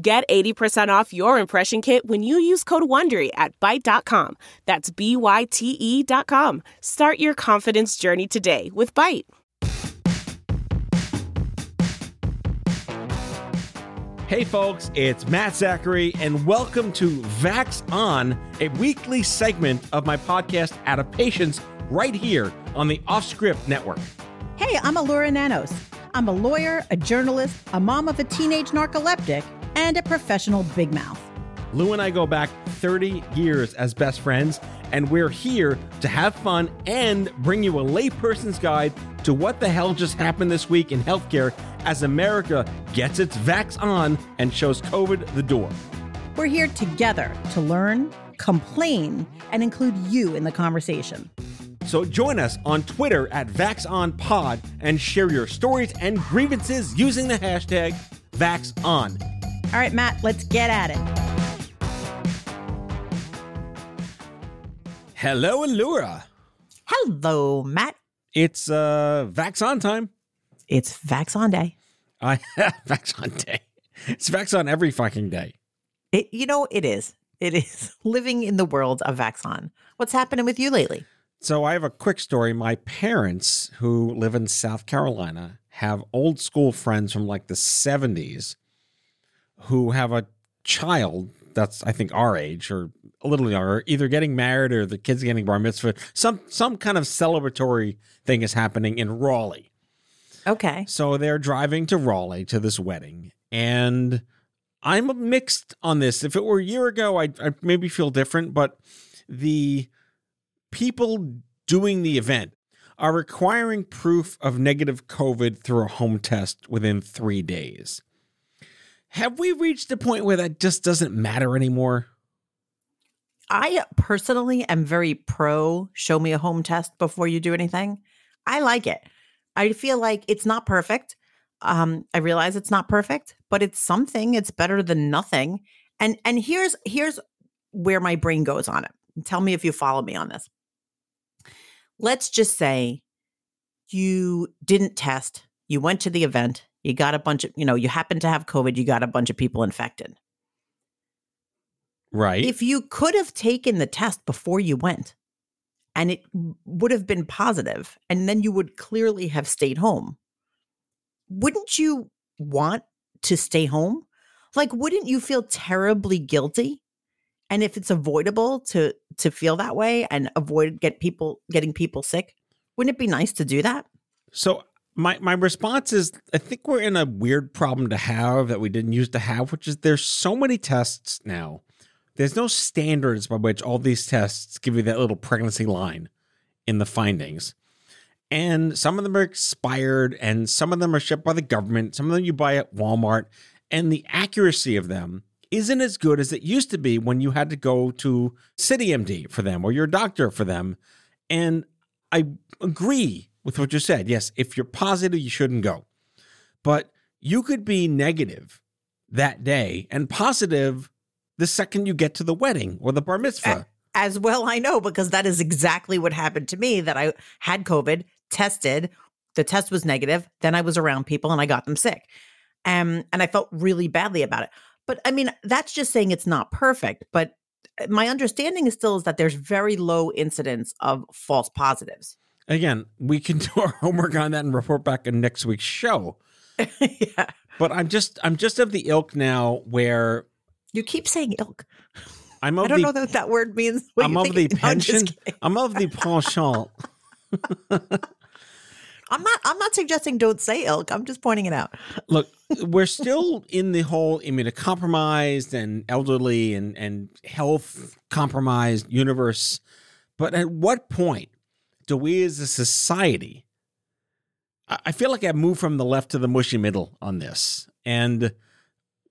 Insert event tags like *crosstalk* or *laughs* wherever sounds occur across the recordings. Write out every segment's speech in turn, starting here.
Get 80% off your impression kit when you use code WONDERY at Byte.com. That's B-Y-T-E dot com. Start your confidence journey today with Byte. Hey folks, it's Matt Zachary, and welcome to Vax On, a weekly segment of my podcast Out of Patients, right here on the Offscript Network. Hey, I'm Alura Nanos. I'm a lawyer, a journalist, a mom of a teenage narcoleptic, and a professional big mouth. Lou and I go back 30 years as best friends, and we're here to have fun and bring you a layperson's guide to what the hell just happened this week in healthcare as America gets its vax on and shows COVID the door. We're here together to learn, complain, and include you in the conversation. So join us on Twitter at VaxOnPod and share your stories and grievances using the hashtag VaxOn. All right, Matt, let's get at it. Hello, Allura. Hello, Matt. It's uh Vaxon time. It's Vaxon Day. I *laughs* Vaxon day. It's Vaxon every fucking day. It, you know, it is. It is *laughs* living in the world of Vaxon. What's happening with you lately? So I have a quick story. My parents, who live in South Carolina, have old school friends from like the 70s who have a child that's I think our age or a little younger, either getting married or the kids getting bar mitzvah. Some some kind of celebratory thing is happening in Raleigh. Okay. So they're driving to Raleigh to this wedding, and I'm mixed on this. If it were a year ago, I'd, I'd maybe feel different, but the people doing the event are requiring proof of negative COVID through a home test within three days. Have we reached the point where that just doesn't matter anymore? I personally am very pro show me a home test before you do anything. I like it. I feel like it's not perfect. Um, I realize it's not perfect, but it's something. It's better than nothing. And and here's here's where my brain goes on it. Tell me if you follow me on this. Let's just say you didn't test, you went to the event, you got a bunch of, you know, you happen to have COVID, you got a bunch of people infected. Right. If you could have taken the test before you went and it would have been positive, and then you would clearly have stayed home, wouldn't you want to stay home? Like, wouldn't you feel terribly guilty? And if it's avoidable to to feel that way and avoid get people getting people sick, wouldn't it be nice to do that? So my my response is I think we're in a weird problem to have that we didn't used to have, which is there's so many tests now. There's no standards by which all these tests give you that little pregnancy line in the findings. And some of them are expired and some of them are shipped by the government, some of them you buy at Walmart, and the accuracy of them isn't as good as it used to be when you had to go to CityMD for them or your doctor for them. And I agree with what you said. Yes, if you're positive, you shouldn't go. But you could be negative that day and positive the second you get to the wedding or the bar mitzvah. As well, I know because that is exactly what happened to me that I had COVID, tested, the test was negative, then I was around people and I got them sick. Um, and I felt really badly about it. But I mean, that's just saying it's not perfect. But uh, my understanding is still is that there's very low incidence of false positives. Again, we can *laughs* do our homework on that and report back in next week's show. *laughs* yeah. But I'm just I'm just of the ilk now where You keep saying ilk. I'm of I don't the know what that word means. I'm of think the it- No, I'm just pension. kidding. I'm of the *laughs* penchant. I'm not I'm not suggesting don't say ilk. I'm just pointing it out. Look, we're still in the whole immunocompromised and elderly and, and health compromised universe. But at what point do we as a society? I I feel like I've moved from the left to the mushy middle on this. And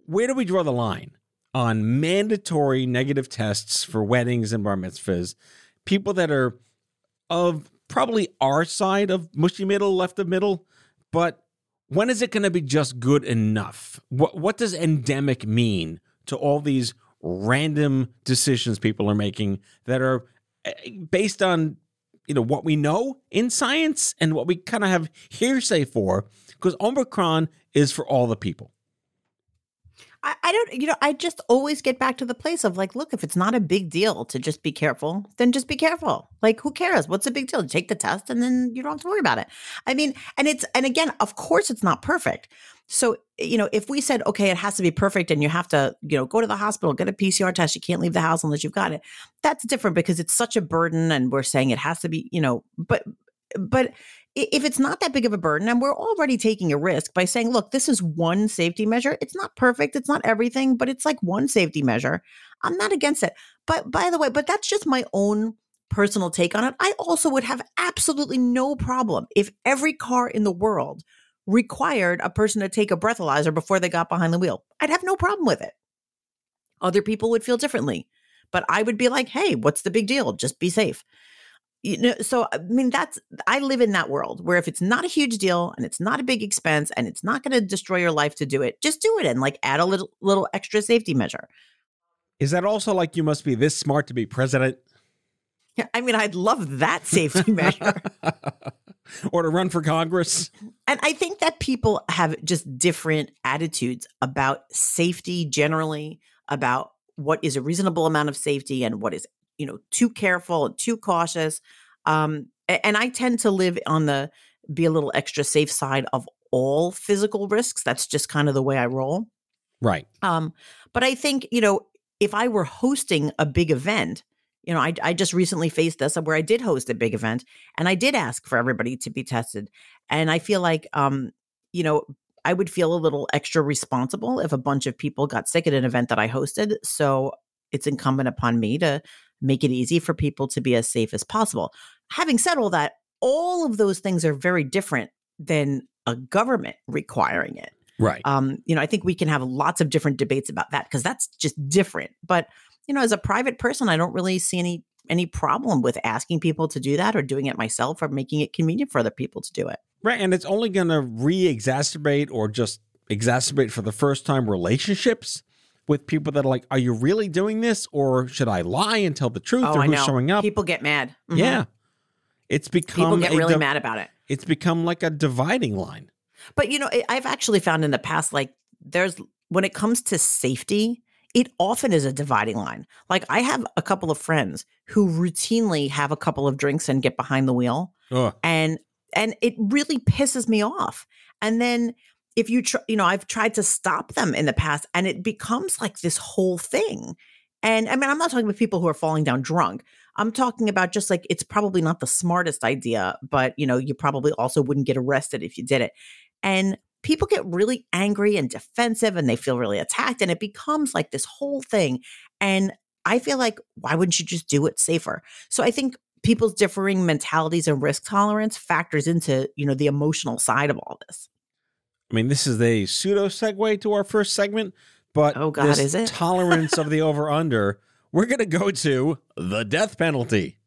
where do we draw the line? on mandatory negative tests for weddings and bar mitzvahs. People that are of probably our side of mushy middle, left of middle, but when is it going to be just good enough? What what does endemic mean to all these random decisions people are making that are eh, based on you know what we know in science and what we kind of have hearsay for because omicron is for all the people I, I don't, you know, I just always get back to the place of like, look, if it's not a big deal to just be careful, then just be careful. Like, who cares? What's a big deal? Take the test and then you don't have to worry about it. I mean, and it's, and again, of course it's not perfect. So, you know, if we said, okay, it has to be perfect and you have to, you know, go to the hospital, get a PCR test, you can't leave the house unless you've got it, that's different because it's such a burden and we're saying it has to be, you know, but, but if it's not that big of a burden and we're already taking a risk by saying, look, this is one safety measure. It's not perfect. It's not everything, but it's like one safety measure. I'm not against it. But by the way, but that's just my own personal take on it. I also would have absolutely no problem if every car in the world required a person to take a breathalyzer before they got behind the wheel. I'd have no problem with it. Other people would feel differently. But I would be like, hey, what's the big deal? Just be safe you know so i mean that's i live in that world where if it's not a huge deal and it's not a big expense and it's not going to destroy your life to do it just do it and like add a little little extra safety measure. Is that also like you must be this smart to be president? Yeah i mean i'd love that safety *laughs* measure. *laughs* Or to run for congress? And i think that people have just different attitudes about safety generally about what is a reasonable amount of safety and what is you know too careful and too cautious um and i tend to live on the be a little extra safe side of all physical risks that's just kind of the way i roll. Right. Um but i think you know if i were hosting a big event you know I, I just recently faced this where i did host a big event and i did ask for everybody to be tested and i feel like um you know i would feel a little extra responsible if a bunch of people got sick at an event that i hosted so it's incumbent upon me to make it easy for people to be as safe as possible. Having said all that, all of those things are very different than a government requiring it. Right. Um, you know, I think we can have lots of different debates about that because that's just different. But, you know, as a private person, I don't really see any any problem with asking people to do that or doing it myself or making it convenient for other people to do it. Right. And it's only going to re exacerbate or just exacerbate for the first time relationships with people that are like, "Are you really doing this, or should I lie and tell the truth, oh, or I who's know. showing up?" People get mad. Mm-hmm. Yeah, it's become people get really di- mad about it. It's become like a dividing line. But you know, I've actually found in the past, like there's when it comes to safety, it often is a dividing line. Like I have a couple of friends who routinely have a couple of drinks and get behind the wheel, Ugh. and and it really pisses me off. And then if you try, you know, I've tried to stop them in the past and it becomes like this whole thing. And I mean, I'm not talking about people who are falling down drunk. I'm talking about just like it's probably not the smartest idea, but you know, you probably also wouldn't get arrested if you did it. And people get really angry and defensive and they feel really attacked and it becomes like this whole thing. And I feel like why wouldn't you just do it safer? So I think people's differing mentalities and risk tolerance factors into, you know, the emotional side of all this. I mean, this is a pseudo segue to our first segment, but oh god, this is it *laughs* tolerance of the over under? We're going to go to the death penalty.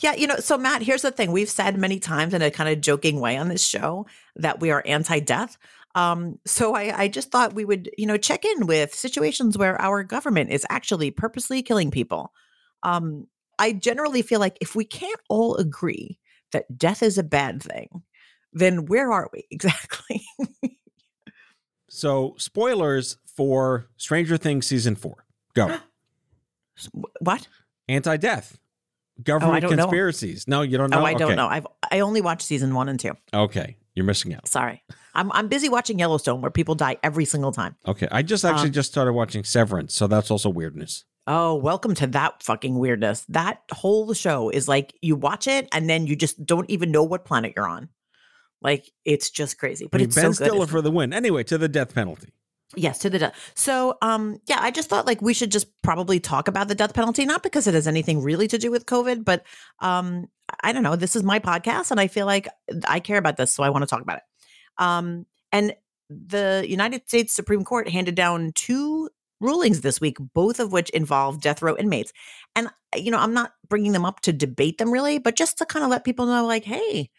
Yeah, you know, so Matt, here's the thing: we've said many times in a kind of joking way on this show that we are anti-death. Um, so I, I just thought we would, you know, check in with situations where our government is actually purposely killing people. Um, I generally feel like if we can't all agree that death is a bad thing, then where are we *laughs* exactly? So, spoilers for Stranger Things season four. Go. *gasps* what? Anti death. Government don't know. conspiracies. No, you don't know. Oh, I don't know. I've I only watched season one and two. Okay. You're missing out. Sorry, I'm I'm busy watching Yellowstone where people die every single time. Okay. I just actually Um, just started watching Severance, so that's also weirdness. Oh, welcome to that fucking weirdness. That whole show is like you watch it and then you just don't even know what planet you're on. Like it's just crazy, but I mean, it's Ben so good. Stiller for the win. Anyway, to the death penalty. yes, to the death. So, um, yeah, I just thought like we should just probably talk about the death penalty, not because it has anything really to do with COVID, but um, I don't know. This is my podcast, and I feel like I care about this, so I want to talk about it. Um, and the United States Supreme Court handed down two rulings this week, both of which involve death row inmates. And, you know, I'm not bringing them up to debate them really, but just to kind of let people know, like, hey,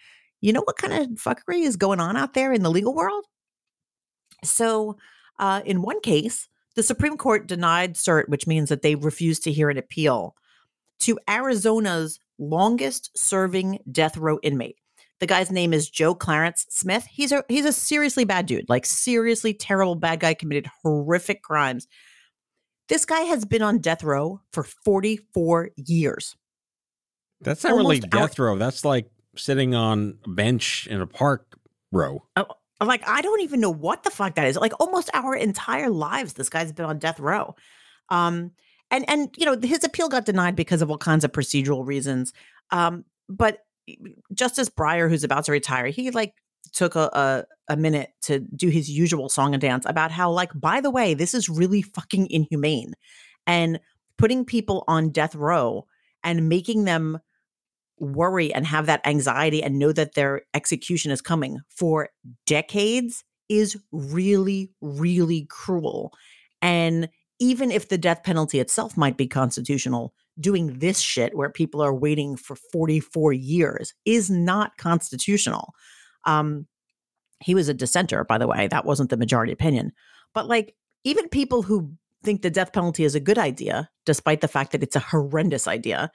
you know what kind of fuckery is going on out there in the legal world? So, uh, in one case, the Supreme Court denied cert, which means that they refused to hear an appeal to Arizona's longest serving death row inmate. The guy's name is Joe Clarence Smith. He's a he's a seriously bad dude, like seriously terrible bad guy committed horrific crimes. This guy has been on death row for 44 years. That's not Almost really death row. That's like sitting on a bench in a park row. Oh, like I don't even know what the fuck that is. Like almost our entire lives, this guy's been on death row. Um, and and you know his appeal got denied because of all kinds of procedural reasons. Um, but Justice Breyer, who's about to retire, he like took a, a, a minute to do his usual song and dance about how like by the way this is really fucking inhumane and putting people on death row and making them worry and have that anxiety and know that their execution is coming for decades is really really cruel and even if the death penalty itself might be constitutional, doing this shit where people are waiting for 44 years is not constitutional. Um, he was a dissenter, by the way. That wasn't the majority opinion. But like, even people who think the death penalty is a good idea, despite the fact that it's a horrendous idea,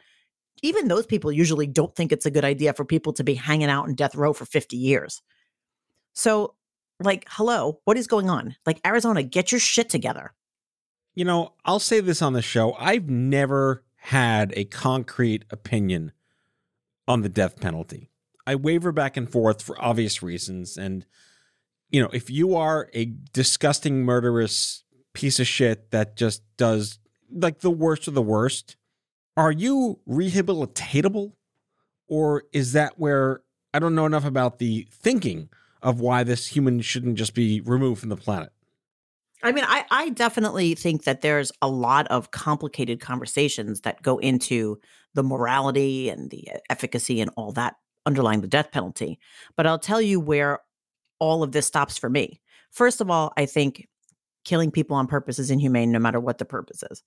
even those people usually don't think it's a good idea for people to be hanging out in death row for 50 years. So, like, hello, what is going on? Like, Arizona, get your shit together you know, I'll say this on the show. I've never had a concrete opinion on the death penalty. I waver back and forth for obvious reasons. And, you know, if you are a disgusting, murderous piece of shit that just does like the worst of the worst, are you rehabilitatable? Or is that where I don't know enough about the thinking of why this human shouldn't just be removed from the planet? I mean, I, I definitely think that there's a lot of complicated conversations that go into the morality and the efficacy and all that underlying the death penalty. But I'll tell you where all of this stops for me. First of all, I think killing people on purpose is inhumane no matter what the purpose is.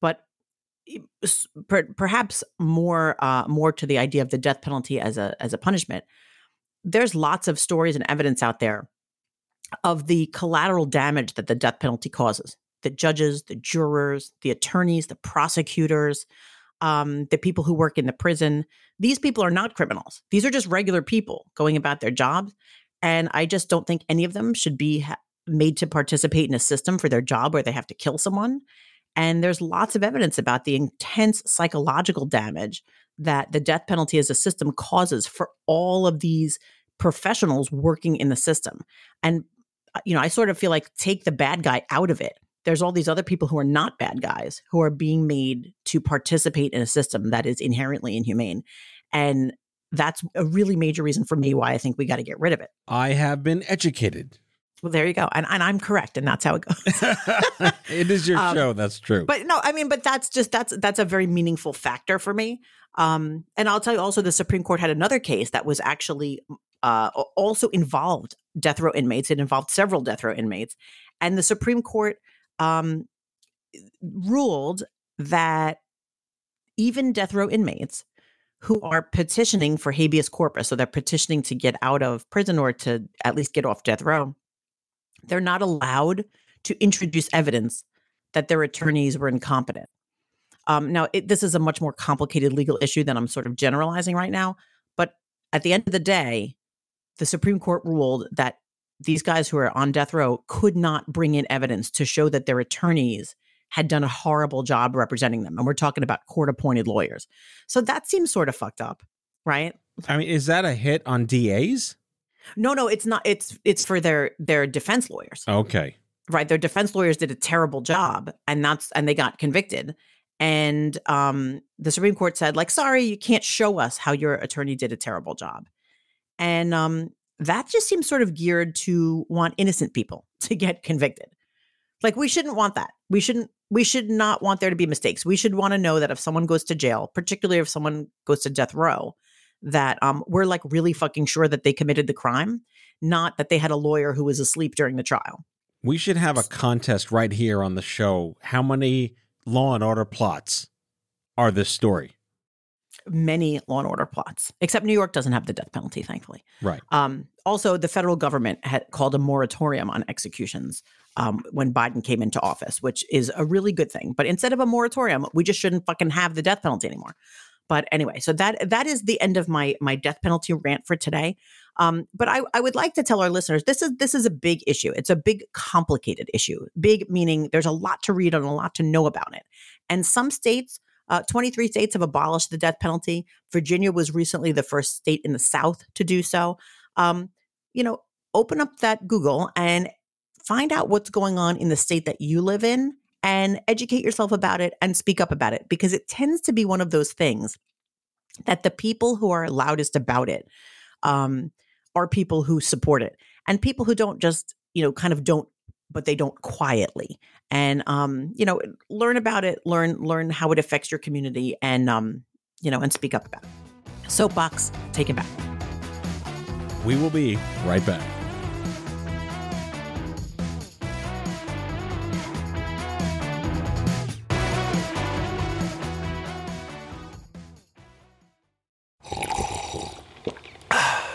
But perhaps more uh, more to the idea of the death penalty as a as a punishment. There's lots of stories and evidence out there of the collateral damage that the death penalty causes the judges, the jurors, the attorneys, the prosecutors, um, the people who work in the prison. These people are not criminals. These are just regular people going about their jobs. And I just don't think any of them should be ha- made to participate in a system for their job where they have to kill someone. And there's lots of evidence about the intense psychological damage that the death penalty as a system causes for all of these professionals working in the system. And uh, you know, I sort of feel like take the bad guy out of it. There's all these other people who are not bad guys who are being made to participate in a system that is inherently inhumane. And that's a really major reason for me why I think we got to get rid of it. I have been educated. Well, there you go. And, and I'm correct. And that's how it goes. *laughs* it is your *laughs* um, show. That's true. But no, I mean, but that's just, that's, that's a very meaningful factor for me. Um, and I'll tell you also, the Supreme Court had another case that was actually uh, also involved death row inmates. It involved several death row inmates. And the Supreme Court um, ruled that even death row inmates who are petitioning for habeas corpus, so they're petitioning to get out of prison or to at least get off death row, they're not allowed to introduce evidence that their attorneys were incompetent. Um, now, it, this is a much more complicated legal issue than I'm sort of generalizing right now. But at the end of the day, the Supreme Court ruled that these guys who are on death row could not bring in evidence to show that their attorneys had done a horrible job representing them. And we're talking about court appointed lawyers. So that seems sort of fucked up, right? I mean, is that a hit on DAs? No, no, it's not. It's it's for their their defense lawyers. Okay. Right. Their defense lawyers did a terrible job and that's and they got convicted. And um the Supreme Court said, like, sorry, you can't show us how your attorney did a terrible job. And um, that just seems sort of geared to want innocent people *laughs* to get convicted. Like we shouldn't want that. We shouldn't we should not want there to be mistakes. We should want to know that if someone goes to jail, particularly if someone goes to death row, that um, we're like really fucking sure that they committed the crime, not that they had a lawyer who was asleep during the trial. We should have a contest right here on the show. How many Law and Order plots are this story? Many law and order plots, except New York doesn't have the death penalty, thankfully. Right. Um, also, the federal government had called a moratorium on executions um, when Biden came into office, which is a really good thing. But instead of a moratorium, we just shouldn't fucking have the death penalty anymore. But anyway, so that that is the end of my my death penalty rant for today. Um, but I, I would like to tell our listeners this is this is a big issue. It's a big, complicated issue. Big meaning there's a lot to read and a lot to know about it. And some states, uh, 23 states have abolished the death penalty. Virginia was recently the first state in the South to do so. Um, you know, open up that Google and find out what's going on in the state that you live in and educate yourself about it and speak up about it because it tends to be one of those things that the people who are loudest about it um, are people who support it and people who don't just you know kind of don't but they don't quietly and um, you know learn about it learn learn how it affects your community and um, you know and speak up about it soapbox take it back We will be right back.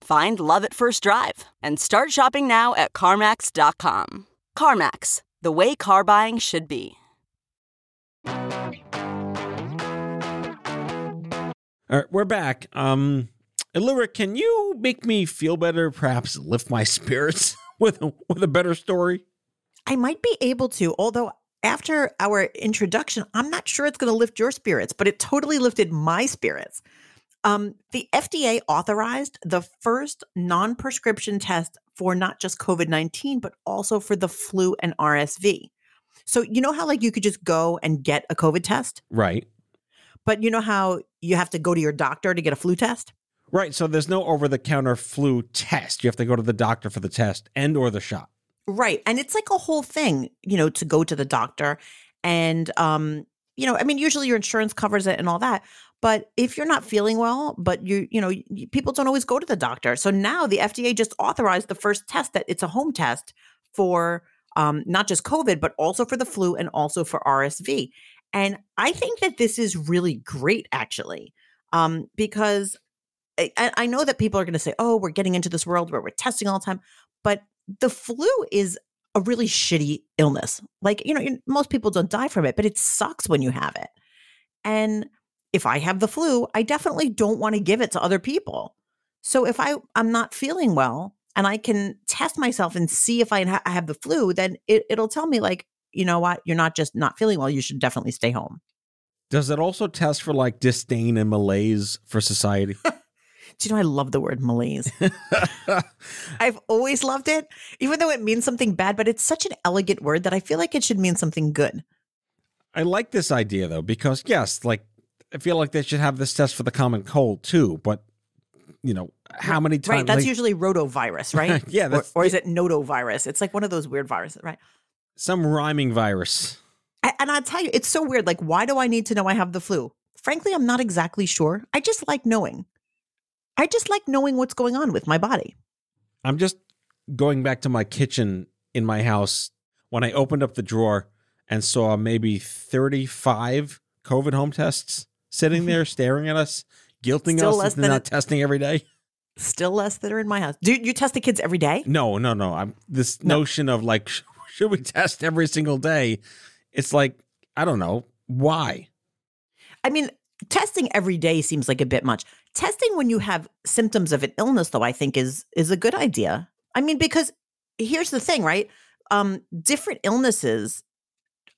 Find love at first drive and start shopping now at CarMax.com. CarMax, the way car buying should be. All right, we're back. Um, Allura, can you make me feel better? Perhaps lift my *laughs* spirits with a, with a better story. I might be able to, although after our introduction, I'm not sure it's going to lift your spirits, but it totally lifted my spirits. Um, the FDA authorized the first non prescription test for not just COVID 19, but also for the flu and RSV. So, you know how, like, you could just go and get a COVID test, Right. but you know how you have to go to your doctor to get a flu test? Right. So there's no over the counter flu test. You have to go to the doctor for the test and or the shot. Right. And it's like a whole thing, you know, to go to the doctor. And, um, you know, I mean, usually your insurance covers it and all that. But if you're not feeling well, but you, you know, people don't always go to the doctor. So now the FDA just authorized the first test that it's a home test for um, not just COVID, but also for the flu and also for RSV. And I think that this is really great, actually, um, because I, I know that people are going to say, oh, we're getting into this world where we're testing all the time. But the flu is a really shitty illness. Like, you know, most people don't die from it, but it sucks when you have it. And if I have the flu, I definitely don't want to give it to other people. So if I I'm not feeling well and I can test myself and see if I ha- I have the flu, then it, it'll tell me like, you know what, you're not just not feeling well. You should definitely stay home. Does it also test for like disdain and malaise for society? *laughs* Do you know I love the word malaise? *laughs* I've always loved it, even though it means something bad, but it's such an elegant word that I feel like it should mean something good. I like this idea though because yes, like I feel like they should have this test for the common cold too. But you know, how many times? Right. That's like, usually rotavirus, right? *laughs* Yeah, Or, that's- or is it norovirus? It's like one of those weird viruses, right? some rhyming virus. And I'll tell you, it's so weird. Like, why do I need to know I have the flu? Frankly, I'm not exactly sure. I just like knowing. I just like knowing what's going on with my body. I'm just going back to my kitchen in my house when I opened up the drawer and saw maybe 35 COVID home tests sitting there staring at us, guilting Still us less into than not testing every day. Still less that are in my house. Do you test the kids every day? No, no, no. I'm this No. notion of like, sh- *laughs* should we test every single day? It's like, I don't know. Why? I mean, testing every day seems like a bit much. Testing when you have symptoms of an illness, though, I think is is a good idea. I mean, because here's the thing, right? Um, different illnesses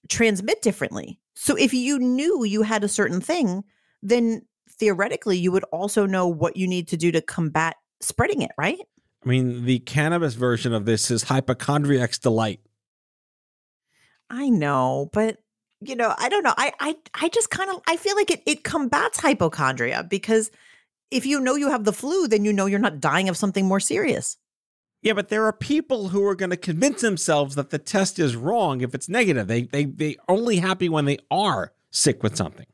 transmit differently. So if you knew you had a certain thing, then theoretically you would also know what you need to do to combat spreading it, right? I mean, the cannabis version of this is hypochondriac's delight. I know, but you know, I don't know. I I I just kind of I feel like it it combats hypochondria because if you know you have the flu, then you know you're not dying of something more serious. Yeah, but there are people who are going to convince themselves that the test is wrong if it's negative. They they they only happy when they are sick with something.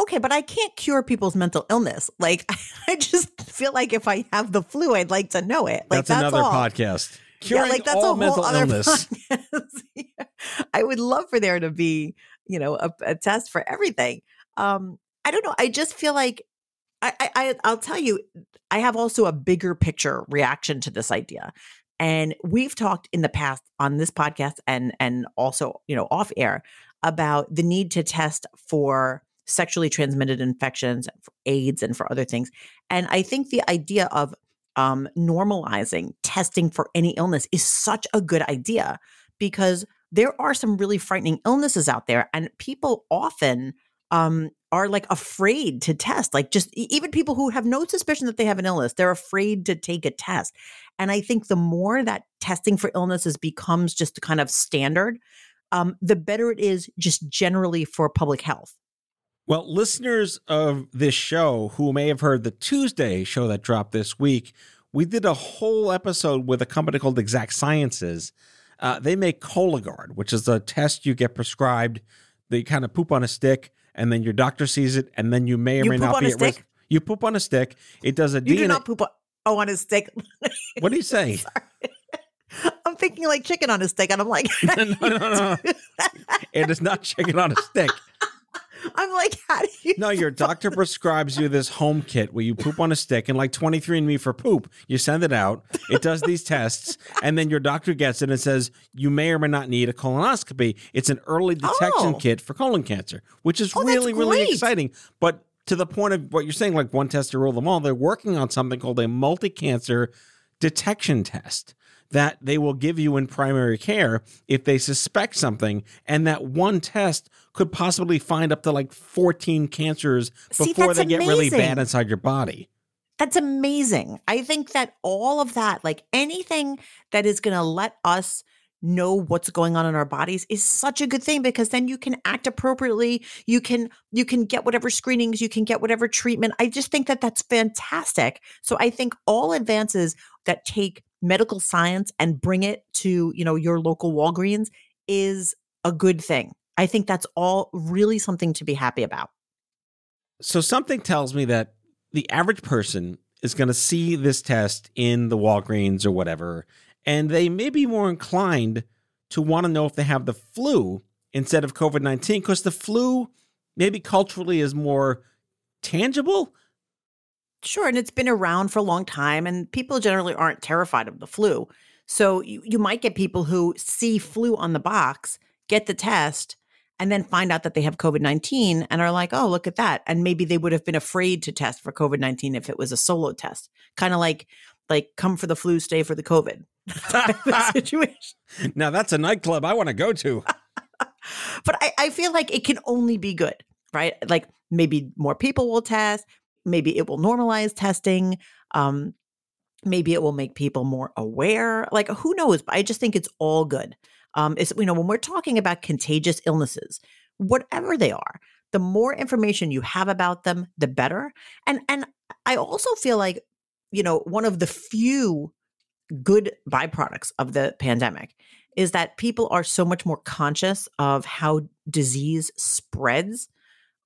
Okay, but I can't cure people's mental illness. Like *laughs* I just feel like if I have the flu, I'd like to know it. Like that's, another all. podcast. Curing yeah, like that's all a mental whole other illness. *laughs* podcast. *laughs* Yeah. I would love for there to be, you know, a, a test for everything. Um, I don't know. I just feel like I, I, I'll tell you, I have also a bigger picture reaction to this idea. And we've talked in the past on this podcast and and also, you know, off air about the need to test for sexually transmitted infections, for AIDS and for other things. And I think the idea of um, normalizing testing for any illness is such a good idea because there are some really frightening illnesses out there, and people often um, are like afraid to test. Like just even people who have no suspicion that they have an illness, they're afraid to take a test. And I think the more that testing for illnesses becomes just kind of standard, um, the better it is just generally for public health. Well, listeners of this show who may have heard the Tuesday show that dropped this week, we did a whole episode with a company called Exact Sciences. Uh, they make Cologuard, which is a test you get prescribed. They kind of poop on a stick, and then your doctor sees it, and then you may or You may not be at risk. You poop on a stick. It does a You DNA. do not poop on, oh, on a stick. *laughs* what do you say? *laughs* I'm thinking like chicken on a stick, and I'm like, *laughs* no, no, no, no. It is not chicken on a stick. I'm like, how do you? No, your doctor prescribes you this home kit where you poop on a stick and like 23andMe for poop. You send it out, it does these tests, and then your doctor gets it and says you may or may not need a colonoscopy. It's an early detection Oh. kit for colon cancer, which is Oh, really, really exciting. But to the point of what you're saying, like one test to rule them all, they're working on something called a multi cancer detection test that they will give you in primary care if they suspect something. And that one test could possibly find up to like 14 cancers See, before they get really bad inside your body. That's amazing. I think that all of that, like anything that is going to let us know what's going on in our bodies is such a good thing because then you can act appropriately you can you can get whatever screenings you can get whatever treatment i just think that that's fantastic so i think all advances that take medical science and bring it to you know your local walgreens is a good thing i think that's all really something to be happy about So something tells me that the average person is going to see this test in the Walgreens or whatever, and they may be more inclined to want to know if they have the flu instead of COVID 19 because the flu maybe culturally is more tangible. Sure, and it's been around for a long time, and people generally aren't terrified of the flu. So you, you might get people who see flu on the box, get the test, and then find out that they have COVID 19 and are like, oh, look at that. And maybe they would have been afraid to test for COVID 19 if it was a solo test. Kind of like, like come for the flu, stay for the COVID *laughs* *laughs* situation. Now that's a nightclub I want to go to. *laughs* but I, I feel like it can only be good, right? Like maybe more people will test, maybe it will normalize testing. Um, maybe it will make people more aware. Like who knows? But I just think it's all good. Um, it's you know when we're talking about contagious illnesses, whatever they are, the more information you have about them, the better. And and I also feel like you know one of the few good byproducts of the pandemic is that people are so much more conscious of how disease spreads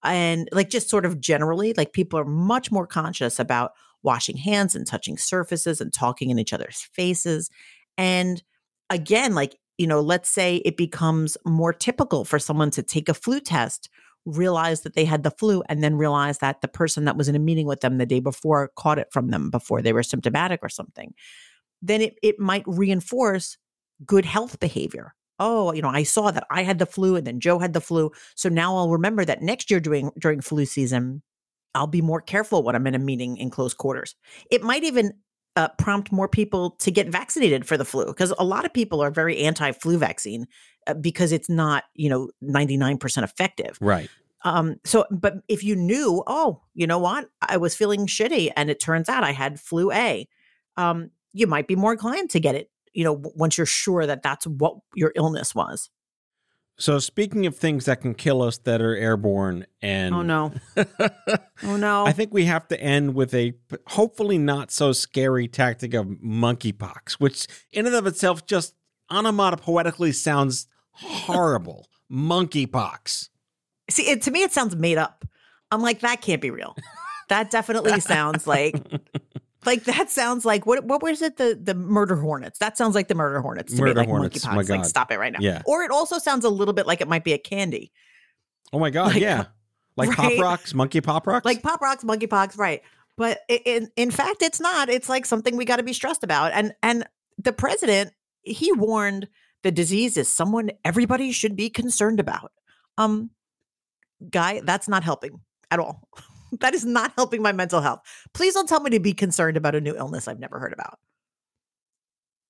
and like just sort of generally like people are much more conscious about washing hands and touching surfaces and talking in each other's faces. And again like you know let's say it becomes more typical for someone to take a flu test realize that they had the flu and then realize that the person that was in a meeting with them the day before caught it from them before they were symptomatic or something. Then it, it might reinforce good health behavior oh, you know, I saw that I had the flu and then Joe had the flu. So now I'll remember that next year during during flu season, I'll be more careful when I'm in a meeting in close quarters. It might even uh, prompt more people to get vaccinated for the flu because a lot of people are very anti-flu vaccine uh, because it's not, you know, 99% effective. Right. Um, so, but if you knew, oh, you know what, I was feeling shitty and it turns out I had flu A, um, you might be more inclined to get it you know, once you're sure that that's what your illness was. So speaking of things that can kill us that are airborne and Oh no. *laughs* oh no. I think we have to end with a hopefully not so scary tactic of monkeypox, which in and of itself just onomatopoetically sounds horrible. *laughs* monkeypox. See, it, to me it sounds made up. I'm like that can't be real. That definitely sounds like *laughs* like that sounds like what what was it the the murder hornets that sounds like the murder hornets to murder me like hornets. monkeypox God. like stop it right now Yeah. or it also sounds a little bit like it might be a candy Oh my god, Like, yeah. *laughs* Like right? pop rocks, monkey pop rocks? like pop rocks monkeypox right but in in fact it's not it's like something we got to be stressed about and and the president he warned the disease is someone everybody should be concerned about um guy that's not helping at all *laughs* *laughs* that is not helping my mental health please don't tell me to be concerned about a new illness i've never heard about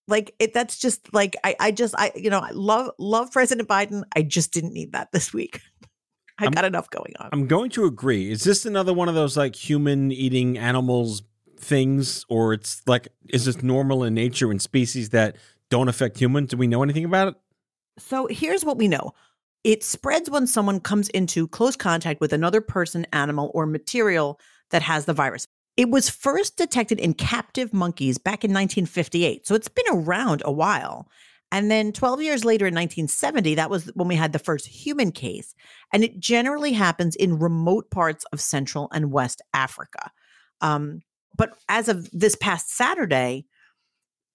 like it that's just like i i just i you know i love love president biden i just didn't need that this week *laughs* i I'm- got enough going on I'm going to agree. Is this another one of those like human eating animals things or it's like is this normal in nature in species that don't affect humans? Do we know anything about it? So here's what we know it spreads when someone comes into close contact with another person, animal, or material that has the virus. It was first detected in captive monkeys back in 1958. So it's been around a while. And then 12 years later in 1970, that was when we had the first human case. And it generally happens in remote parts of Central and West Africa. Um, but as of this past Saturday,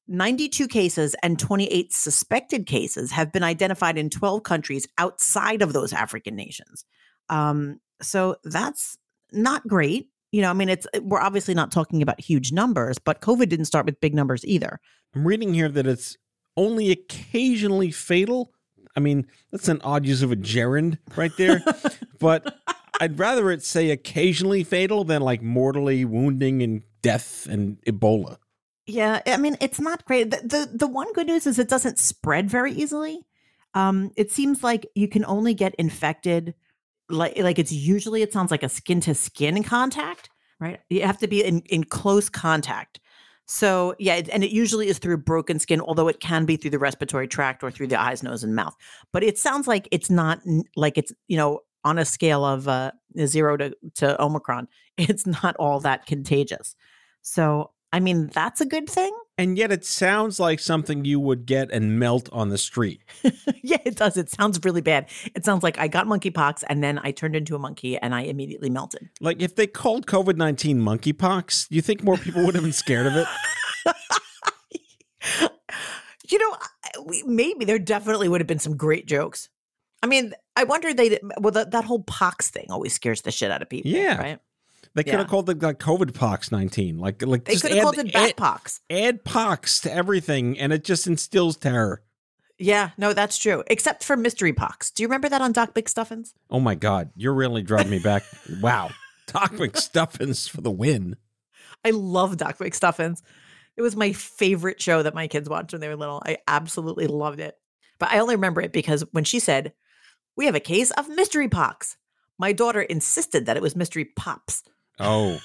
92 cases and 28 suspected cases have been identified in 12 countries outside of those African nations. Um, so that's not great. You know, I mean, it's we're obviously not talking about huge numbers, but COVID didn't start with big numbers either. I'm reading here that it's only occasionally fatal. I mean, that's an odd use of a gerund right there. *laughs* but I'd rather it say occasionally fatal than like mortally wounding and death and Ebola. Yeah, I mean, it's not great. The, the the one good news is it doesn't spread very easily. Um, it seems like you can only get infected like like it's usually it sounds like a skin to skin contact, right? You have to be in in close contact. So yeah, it- and it usually is through broken skin, although it can be through the respiratory tract or through the eyes, nose, and mouth. But it sounds like it's not like it's you know on a scale of uh, zero to to Omicron, *laughs* it's not all that contagious. So I mean, that's a good thing. And yet it sounds like something you would get and melt on the street. *laughs* yeah, it does. It sounds really bad. It sounds like I got monkeypox and then I turned into a monkey and I immediately melted. Like if they called COVID 19 monkeypox, you think more people would have been scared of it? *laughs* You know, maybe there definitely would have been some great jokes. I mean, I wonder they well that, that whole pox thing always scares the shit out of people. Yeah. right. They could Yeah. have called it like COVID pox 19. Like, like They could have called it bat add- pox. add pox to everything and it just instills terror. Yeah, no, that's true. Except for mystery pox. Do you remember that on Doc McStuffins? Oh my God, you're really driving me back. wow. Doc McStuffins for the win. I love Doc McStuffins. It was my favorite show that my kids watched when they were little. I absolutely loved it. But I only remember it because when she said, We have a case of mystery pox, my daughter insisted that it was mystery pops, Oh,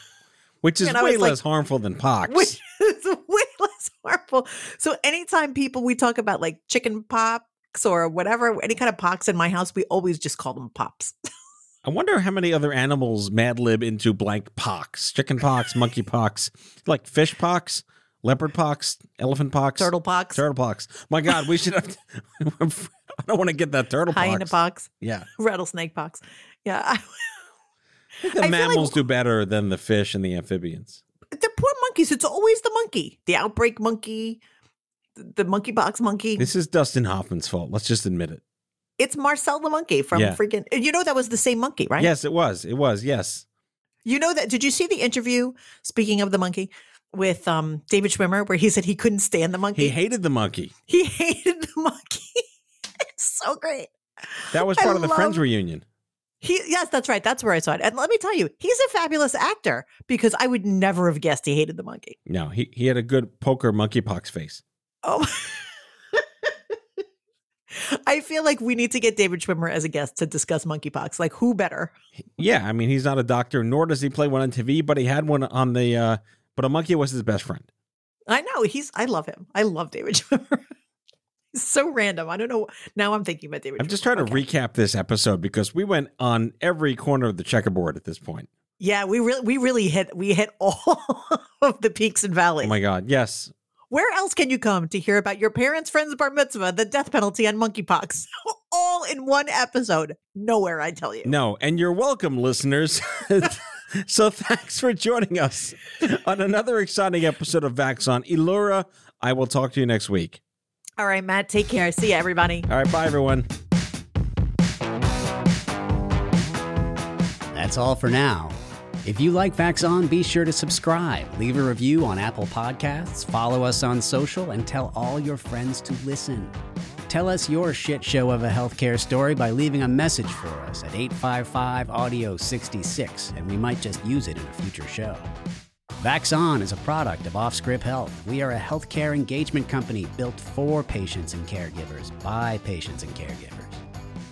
which is way was like- less harmful than pox. which is *laughs* way less harmful. So anytime people we talk about like chicken pox or whatever, any kind of pox in my house, we always just call them pops. *laughs* I wonder how many other animals Mad Lib into blank pox, chicken pox, monkey pox, like fish pox. leopard pox, elephant pox, Turtle pox, turtle pox. My God, we should have. *laughs* I don't want to get that turtle hyena pox. pox, Yeah, rattlesnake pox. Yeah. I the I feel like- mammals do better than the fish and the amphibians. the poor monkeys. It's always the monkey, the outbreak monkey, the, monkey box monkey. This is Dustin Hoffman's fault. Let's just admit it. it's Marcel the monkey from Yeah. freaking. You know that was the same monkey, right? Yes, it was. It was. Yes. You know that? Did you see the interview? Speaking of the monkey, with um David Schwimmer, where he said he couldn't stand the monkey. He hated the monkey. He *laughs* hated the monkey. *laughs* it's so great. That was I part of the Friends reunion. He yes, that's right. That's where I saw it. And let me tell you, he's a fabulous actor because I would never have guessed he hated the monkey. No, he, he had a good poker monkeypox face. Oh. *laughs* I feel like we need to get David Schwimmer as a guest to discuss monkeypox. Like, who better? Yeah, I mean, he's not a doctor, nor does he play one on TV, but he had one on the, uh, but a monkey was his best friend. I know he's. I love him. I love David *laughs* Schwimmer. *laughs* so random. I don't know. Now I'm thinking about David. I'm just trying to Okay. recap this episode because we went on every corner of the checkerboard at this point. Yeah, we really, we really hit, we hit *laughs* all of the peaks and oh valleys. Oh my God. Yes. Where else can you come to hear about your parents' friend's bar mitzvah, the death penalty, and monkeypox? *laughs* All in one episode. Nowhere, I tell you. No, and you're welcome, listeners. so thanks for joining us on another exciting episode of Vax On. Elura, I will talk to you next week. All right, Matt. Take care. See you, everybody. All right, bye, everyone. That's all for now. If you like Vax On, be sure to subscribe, leave a review on Apple Podcasts, follow us on social, and tell all your friends to listen. Tell us your shit show of a healthcare story by leaving a message for us at 855 Audio 66, and we might just use it in a future show. Vax On is a product of Offscrip Health. We are a healthcare engagement company built for patients and caregivers by patients and caregivers.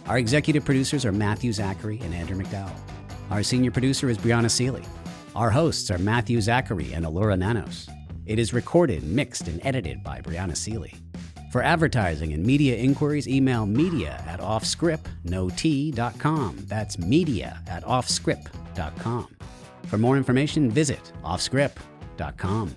Our executive producers are Matthew Zachary and Andrew McDowell. Our senior producer is Brianna Seely. Our hosts are Matthew Zachary and Elura Nanos. It is recorded, mixed, and edited by Brianna Seely. For advertising and media inquiries, email media at offscrip.com. That's media at offscrip.com. For more information, visit offscrip.com.